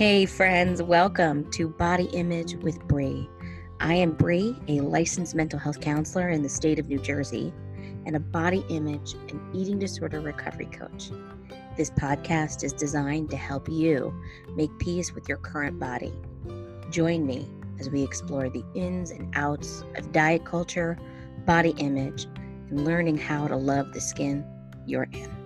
Hey, friends, welcome to Body Image with Bri. I am Bri, a licensed mental health counselor in the state of New Jersey and a body image and eating disorder recovery coach. This podcast is designed to help you make peace with your current body. Join me as we explore the ins and outs of diet culture, body image, and learning how to love the skin you're in.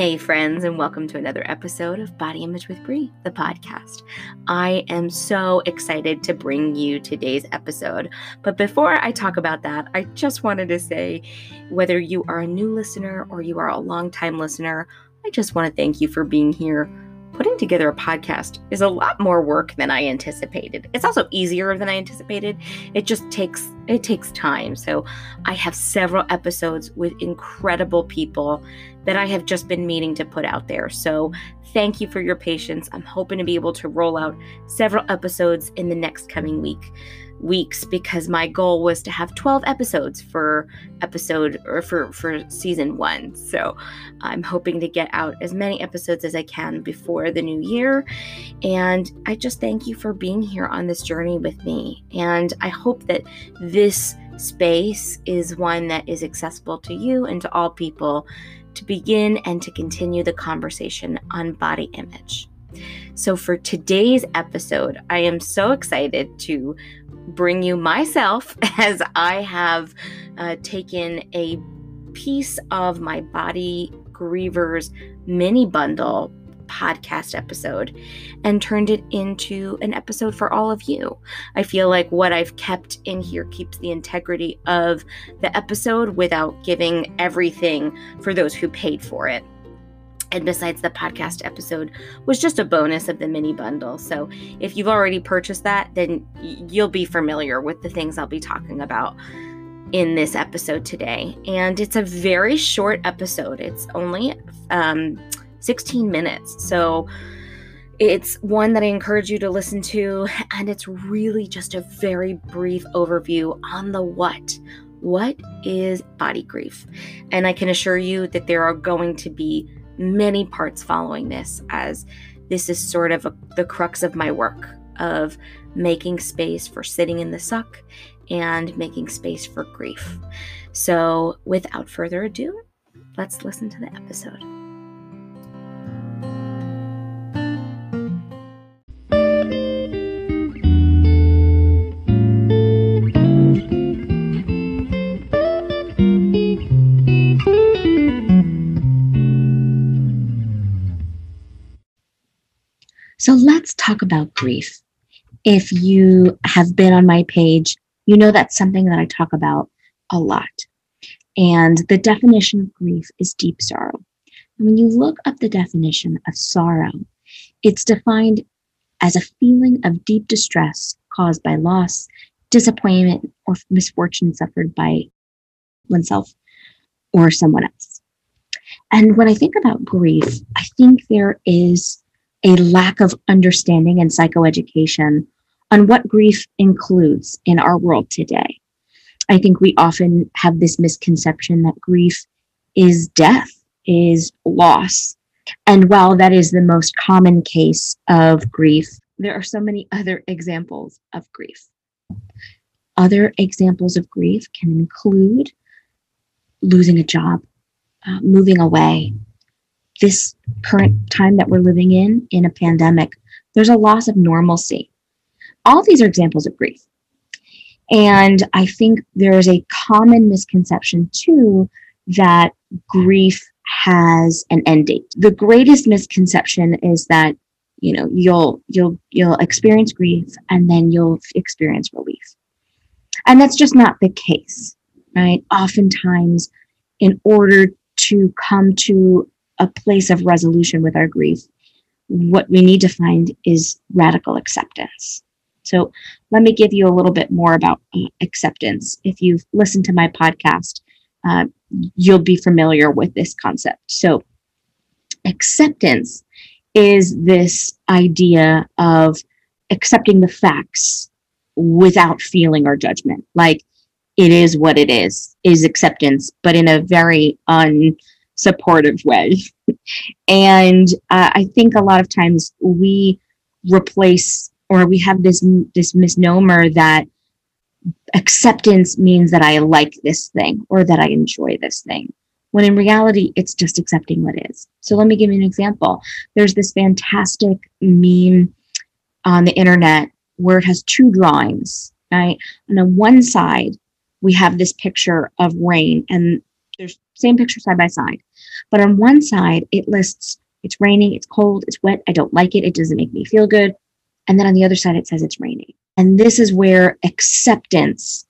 Hey, friends, and welcome to another episode of Body Image with Bri, the podcast. I am so excited to bring you today's episode. But before I talk about that, I just wanted to say whether you are a new listener or you are a long-time listener, I just want to thank you for being here putting together a podcast is a lot more work than I anticipated. It's also easier than I anticipated. It just takes it takes time. So I have several episodes with incredible people that I have just been meaning to put out there. So thank you for your patience. I'm hoping to be able to roll out several episodes in the next coming week weeks because my goal was to have 12 episodes for episode or for for season 1. So I'm hoping to get out as many episodes as I can before the new year and I just thank you for being here on this journey with me and I hope that this space is one that is accessible to you and to all people to begin and to continue the conversation on body image. So, for today's episode, I am so excited to bring you myself as I have uh, taken a piece of my Body Grievers mini bundle podcast episode and turned it into an episode for all of you. I feel like what I've kept in here keeps the integrity of the episode without giving everything for those who paid for it. And besides, the podcast episode was just a bonus of the mini bundle. So if you've already purchased that, then you'll be familiar with the things I'll be talking about in this episode today. And it's a very short episode, it's only um, 16 minutes. So it's one that I encourage you to listen to. And it's really just a very brief overview on the what. What is body grief? And I can assure you that there are going to be many parts following this, as this is sort of a, the crux of my work of making space for sitting in the suck and making space for grief. So, without further ado, let's listen to the episode. So let's talk about grief. If you have been on my page, you know that's something that I talk about a lot. And the definition of grief is deep sorrow. And when you look up the definition of sorrow, it's defined as a feeling of deep distress caused by loss, disappointment, or misfortune suffered by oneself or someone else. And when I think about grief, I think there is a lack of understanding and psychoeducation on what grief includes in our world today. I think we often have this misconception that grief is death, is loss. And while that is the most common case of grief, there are so many other examples of grief. Other examples of grief can include losing a job, uh, moving away, this current time that we're living in, in a pandemic, there's a loss of normalcy. All these are examples of grief. And I think there is a common misconception too that grief has an end date. The greatest misconception is that you know you'll you'll you'll experience grief and then you'll experience relief. And that's just not the case, right? Oftentimes in order to come to a place of resolution with our grief, what we need to find is radical acceptance. So, let me give you a little bit more about uh, acceptance. If you've listened to my podcast, uh, you'll be familiar with this concept. So, acceptance is this idea of accepting the facts without feeling or judgment. Like it is what it is, is acceptance, but in a very unsupportive way. and uh, I think a lot of times we replace or we have this this misnomer that acceptance means that I like this thing or that I enjoy this thing. When in reality, it's just accepting what is. So let me give you an example. There's this fantastic meme on the internet where it has two drawings, right? And on one side, we have this picture of rain, and there's same picture side by side. But on one side, it lists it's raining, it's cold, it's wet, I don't like it, it doesn't make me feel good. And then on the other side, it says it's raining. And this is where acceptance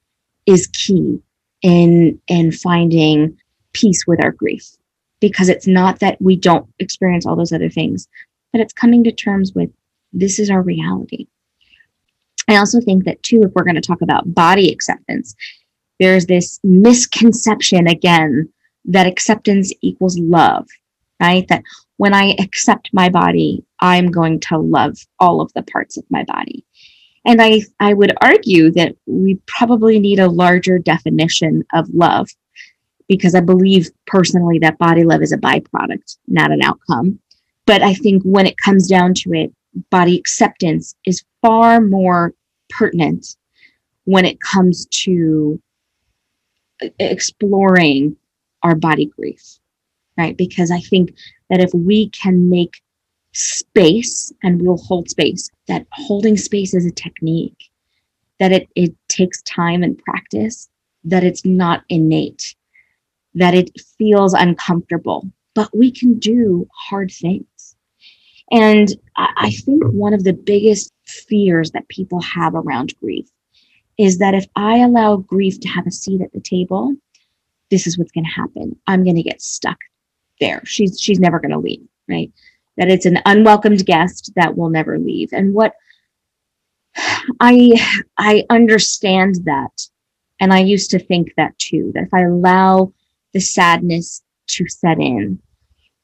is key in in finding peace with our grief because it's not that we don't experience all those other things but it's coming to terms with this is our reality i also think that too if we're going to talk about body acceptance there's this misconception again that acceptance equals love right that when i accept my body i'm going to love all of the parts of my body and I, I would argue that we probably need a larger definition of love because I believe personally that body love is a byproduct, not an outcome. But I think when it comes down to it, body acceptance is far more pertinent when it comes to exploring our body grief, right? Because I think that if we can make space and we'll hold space that holding space is a technique that it, it takes time and practice that it's not innate that it feels uncomfortable but we can do hard things and I, I think one of the biggest fears that people have around grief is that if i allow grief to have a seat at the table this is what's going to happen i'm going to get stuck there she's she's never going to leave right that it's an unwelcomed guest that will never leave. And what I I understand that. And I used to think that too, that if I allow the sadness to set in,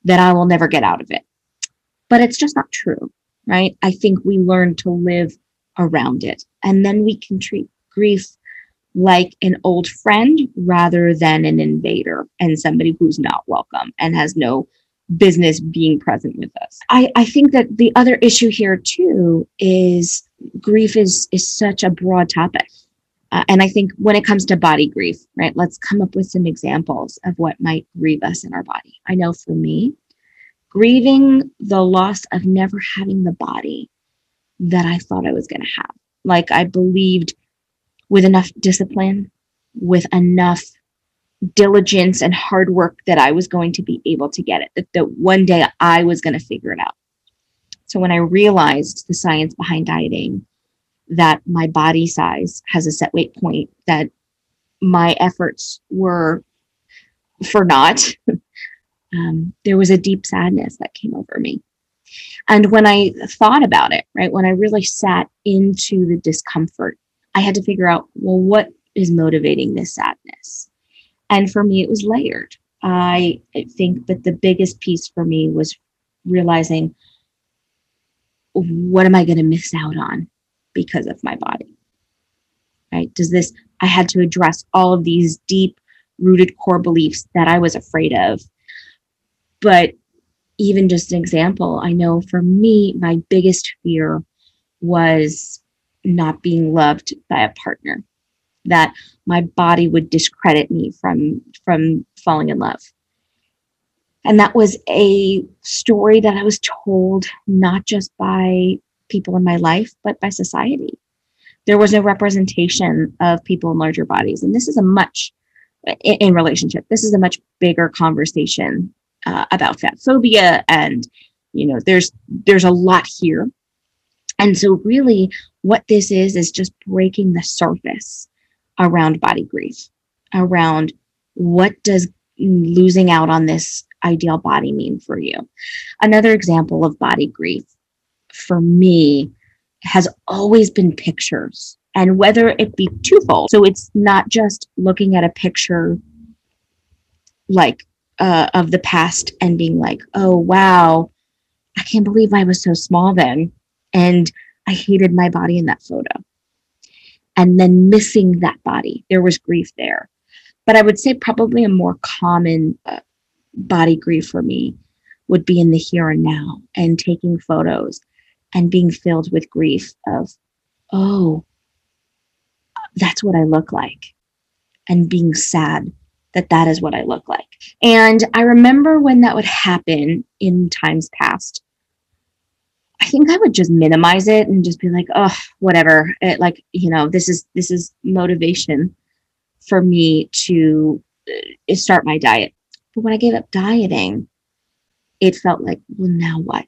that I will never get out of it. But it's just not true, right? I think we learn to live around it. And then we can treat grief like an old friend rather than an invader and somebody who's not welcome and has no business being present with us. I, I think that the other issue here too is grief is is such a broad topic. Uh, and I think when it comes to body grief, right, let's come up with some examples of what might grieve us in our body. I know for me, grieving the loss of never having the body that I thought I was going to have. Like I believed with enough discipline, with enough diligence and hard work that I was going to be able to get it, that, that one day I was going to figure it out. So when I realized the science behind dieting, that my body size has a set weight point, that my efforts were for naught, um, there was a deep sadness that came over me. And when I thought about it, right, when I really sat into the discomfort, I had to figure out, well, what is motivating this sadness? And for me, it was layered. I think that the biggest piece for me was realizing what am I going to miss out on because of my body? Right? Does this, I had to address all of these deep rooted core beliefs that I was afraid of. But even just an example, I know for me, my biggest fear was not being loved by a partner that my body would discredit me from from falling in love. And that was a story that i was told not just by people in my life but by society. There was no representation of people in larger bodies. And this is a much in, in relationship this is a much bigger conversation uh, about fat phobia. And you know there's there's a lot here and so really what this is is just breaking the surface around body grief, around what does losing out on this ideal body mean for you. Another example of body grief for me has always been pictures and whether it be twofold. So it's not just looking at a picture like uh, of the past and being like, oh, wow, I can't believe I was so small then. And I hated my body in that photo. And then missing that body, there was grief there. But I would say probably a more common uh, body grief for me would be in the here and now and taking photos and being filled with grief of, oh, that's what I look like, and being sad that that is what I look like. And I remember when that would happen in times past, I think I would just minimize it and just be like, oh, whatever. It, like, you know, this is this is motivation for me to uh, start my diet. But when I gave up dieting, it felt like, well, now what?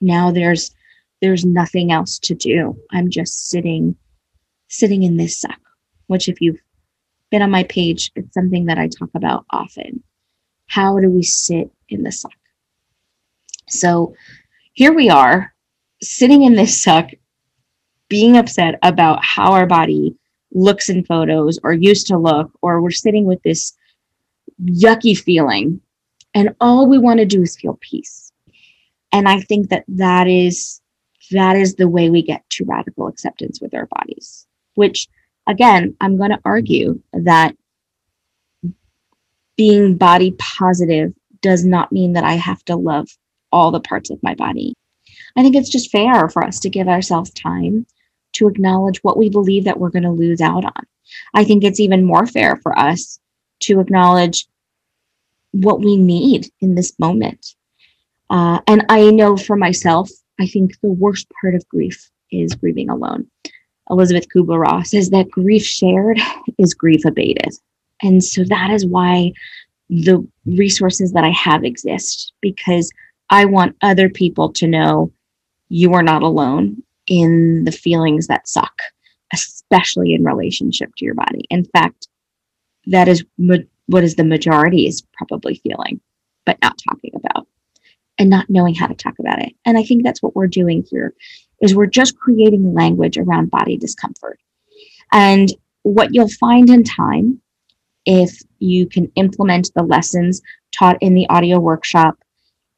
Now there's there's nothing else to do. I'm just sitting sitting in this suck, which if you've been on my page, it's something that I talk about often. How do we sit in the suck? So here we are sitting in this suck, being upset about how our body looks in photos or used to look, or we're sitting with this yucky feeling, and all we want to do is feel peace. And I think that that is that is the way we get to radical acceptance with our bodies. Which, again, I'm going to argue that being body positive does not mean that I have to love all the parts of my body. I think it's just fair for us to give ourselves time to acknowledge what we believe that we're going to lose out on. I think it's even more fair for us to acknowledge what we need in this moment. Uh, and I know for myself, I think the worst part of grief is grieving alone. Elizabeth Kubler Ross says that grief shared is grief abated. And so that is why the resources that I have exist because I want other people to know you are not alone in the feelings that suck, especially in relationship to your body. In fact, that is ma- what is the majority is probably feeling, but not talking about and not knowing how to talk about it. And I think that's what we're doing here is we're just creating language around body discomfort. And what you'll find in time if you can implement the lessons taught in the audio workshop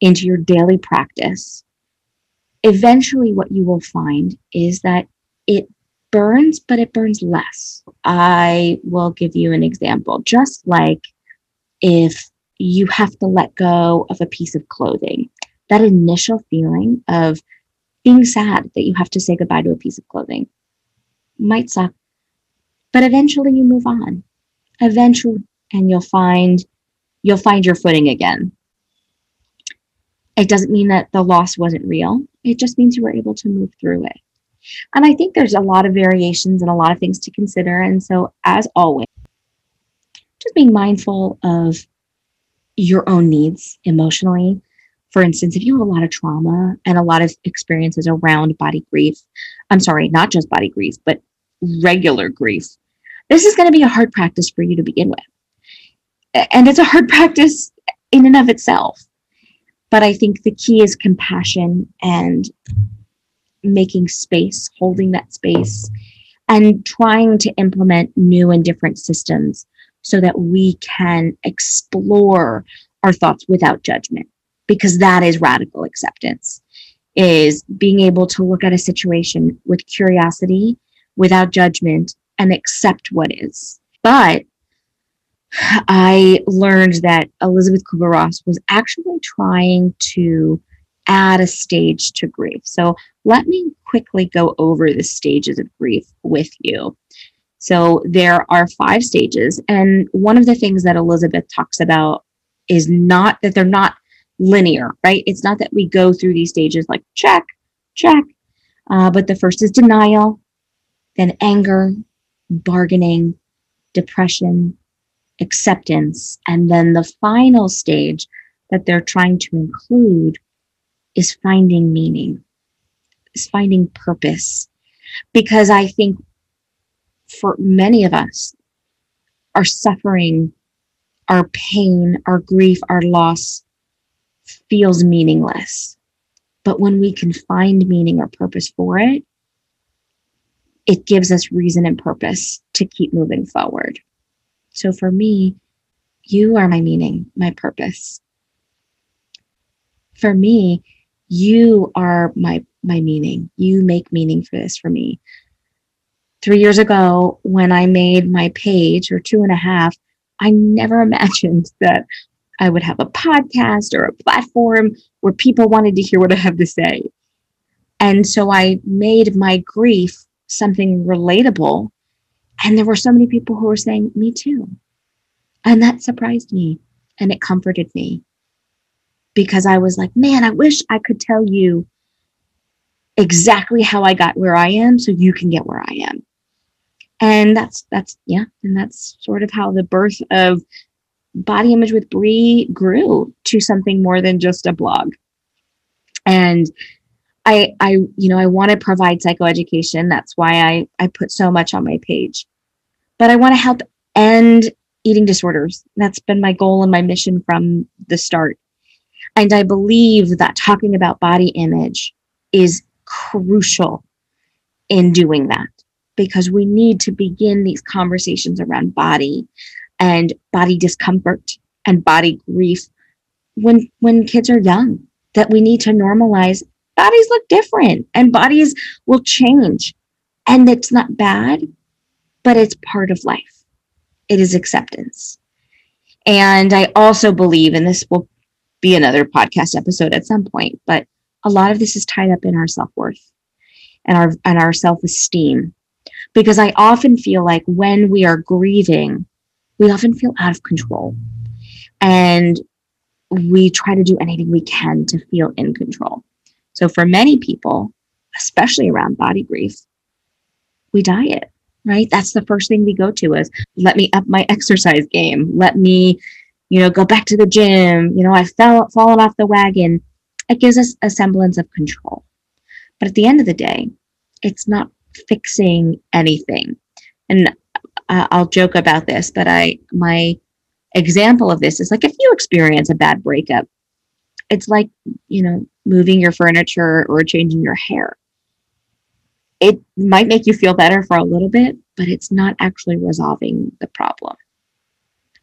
into your daily practice eventually what you will find is that it burns, but it burns less. I will give you an example. Just like if you have to let go of a piece of clothing, that initial feeling of being sad that you have to say goodbye to a piece of clothing might suck, but eventually you move on. Eventually, and you'll find you'll find your footing again. It doesn't mean that the loss wasn't real. It just means you were able to move through it. And I think there's a lot of variations and a lot of things to consider. And so, as always, just being mindful of your own needs emotionally. For instance, if you have a lot of trauma and a lot of experiences around body grief, I'm sorry, not just body grief, but regular grief, this is going to be a hard practice for you to begin with. And it's a hard practice in and of itself. But I think the key is compassion and making space, holding that space, and trying to implement new and different systems so that we can explore our thoughts without judgment because that is radical acceptance is being able to look at a situation with curiosity without judgment and accept what is. But I learned that Elizabeth Kubler Ross was actually trying to add a stage to grief. So let me quickly go over the stages of grief with you. So there are five stages. And one of the things that Elizabeth talks about is not that they're not linear, right? It's not that we go through these stages like check, check. Uh, but the first is denial, then anger, bargaining, depression, acceptance. And then the final stage that they're trying to include is finding meaning, is finding purpose. Because I think for many of us, our suffering, our pain, our grief, our loss feels meaningless. But when we can find meaning or purpose for it, it gives us reason and purpose to keep moving forward. So for me, you are my meaning, my purpose. For me, you are my my meaning. You make meaning for this for me. Three years ago, when I made my page, or two and a half, I never imagined that I would have a podcast or a platform where people wanted to hear what I have to say. And so I made my grief something relatable. And there were so many people who were saying, Me too. And that surprised me and it comforted me because I was like, Man, I wish I could tell you exactly how I got where I am so you can get where I am. And that's, that's, yeah. And that's sort of how the birth of body image with Bri grew to something more than just a blog. And I, I, you know, I want to provide psychoeducation. That's why I, I put so much on my page. But I want to help end eating disorders. That's been my goal and my mission from the start. And I believe that talking about body image is crucial in doing that because we need to begin these conversations around body and body discomfort and body grief when when kids are young that we need to normalize bodies look different and bodies will change and it's not bad but it's part of life it is acceptance and i also believe and this will be another podcast episode at some point but a lot of this is tied up in our self-worth and our and our self-esteem because i often feel like when we are grieving we often feel out of control. And we try to do anything we can to feel in control. So for many people, especially around body grief, we diet, right? That's the first thing we go to is let me up my exercise game. Let me, you know, go back to the gym. You know, I fell fallen off the wagon. It gives us a semblance of control. But at the end of the day, it's not fixing anything. And uh, I'll joke about this, but I my example of this is like if you experience a bad breakup, it's like you know moving your furniture or changing your hair. It might make you feel better for a little bit, but it's not actually resolving the problem.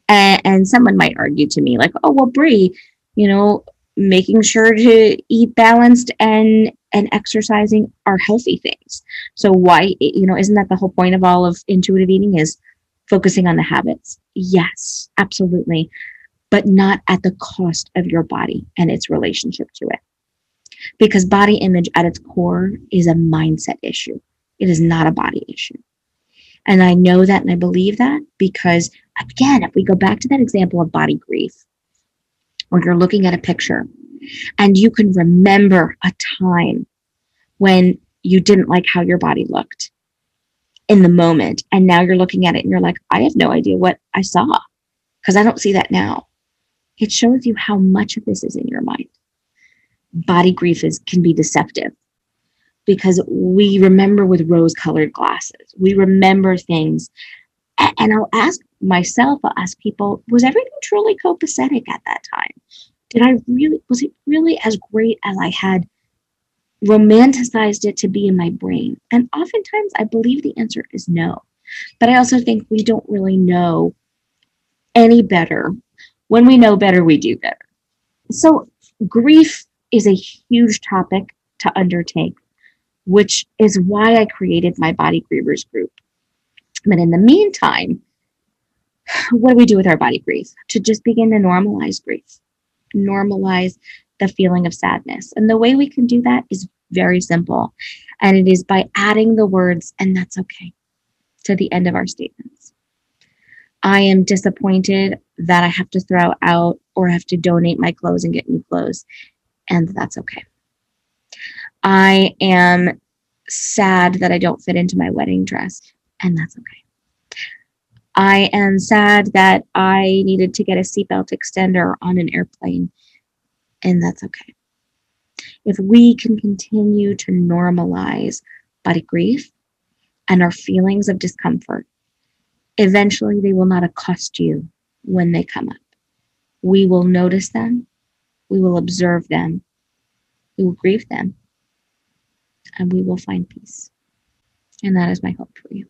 And, and someone might argue to me like, "Oh well, Bri, you know, making sure to eat balanced and and exercising are healthy things. So why you know isn't that the whole point of all of intuitive eating is focusing on the habits? Yes, absolutely, but not at the cost of your body and its relationship to it. Because body image at its core is a mindset issue. It is not a body issue. And I know that and I believe that because again, if we go back to that example of body grief, where you're looking at a picture and you can remember a time when you didn't like how your body looked in the moment. And now you're looking at it and you're like, I have no idea what I saw because I don't see that now. It shows you how much of this is in your mind. Body grief is can be deceptive because we remember with rose colored glasses. We remember things. And I'll ask myself, I'll ask people, was everything truly copacetic at that time? Did I really, was it really as great as I had romanticized it to be in my brain? And oftentimes I believe the answer is no. But I also think we don't really know any better. When we know better, we do better. So grief is a huge topic to undertake, which is why I created my body grievers group. But in the meantime, what do we do with our body grief? To just begin to normalize grief normalize the feeling of sadness. And the way we can do that is very simple. And it is by adding the words, and that's okay, to the end of our statements. I am disappointed that I have to throw out or have to donate my clothes and get new clothes, and that's okay. I am sad that I don't fit into my wedding dress, and that's okay. I am sad that I needed to get a seatbelt extender on an airplane, and that's okay. If we can continue to normalize body grief and our feelings of discomfort, eventually they will not accost you when they come up. We will notice them, we will observe them, we will grieve them, and we will find peace. And that is my hope for you.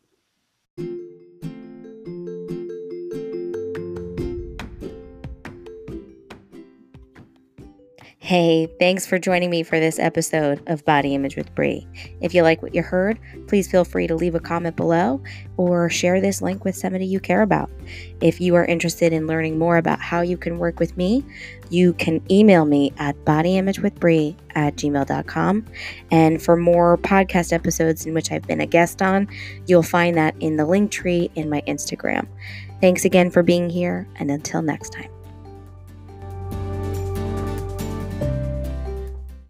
Hey, thanks for joining me for this episode of Body Image with Bri. If you like what you heard, please feel free to leave a comment below or share this link with somebody you care about. If you are interested in learning more about how you can work with me, you can email me at bodyimagewithbri at gmail.com. And for more podcast episodes in which I've been a guest on, you'll find that in the link tree in my Instagram. Thanks again for being here, and until next time.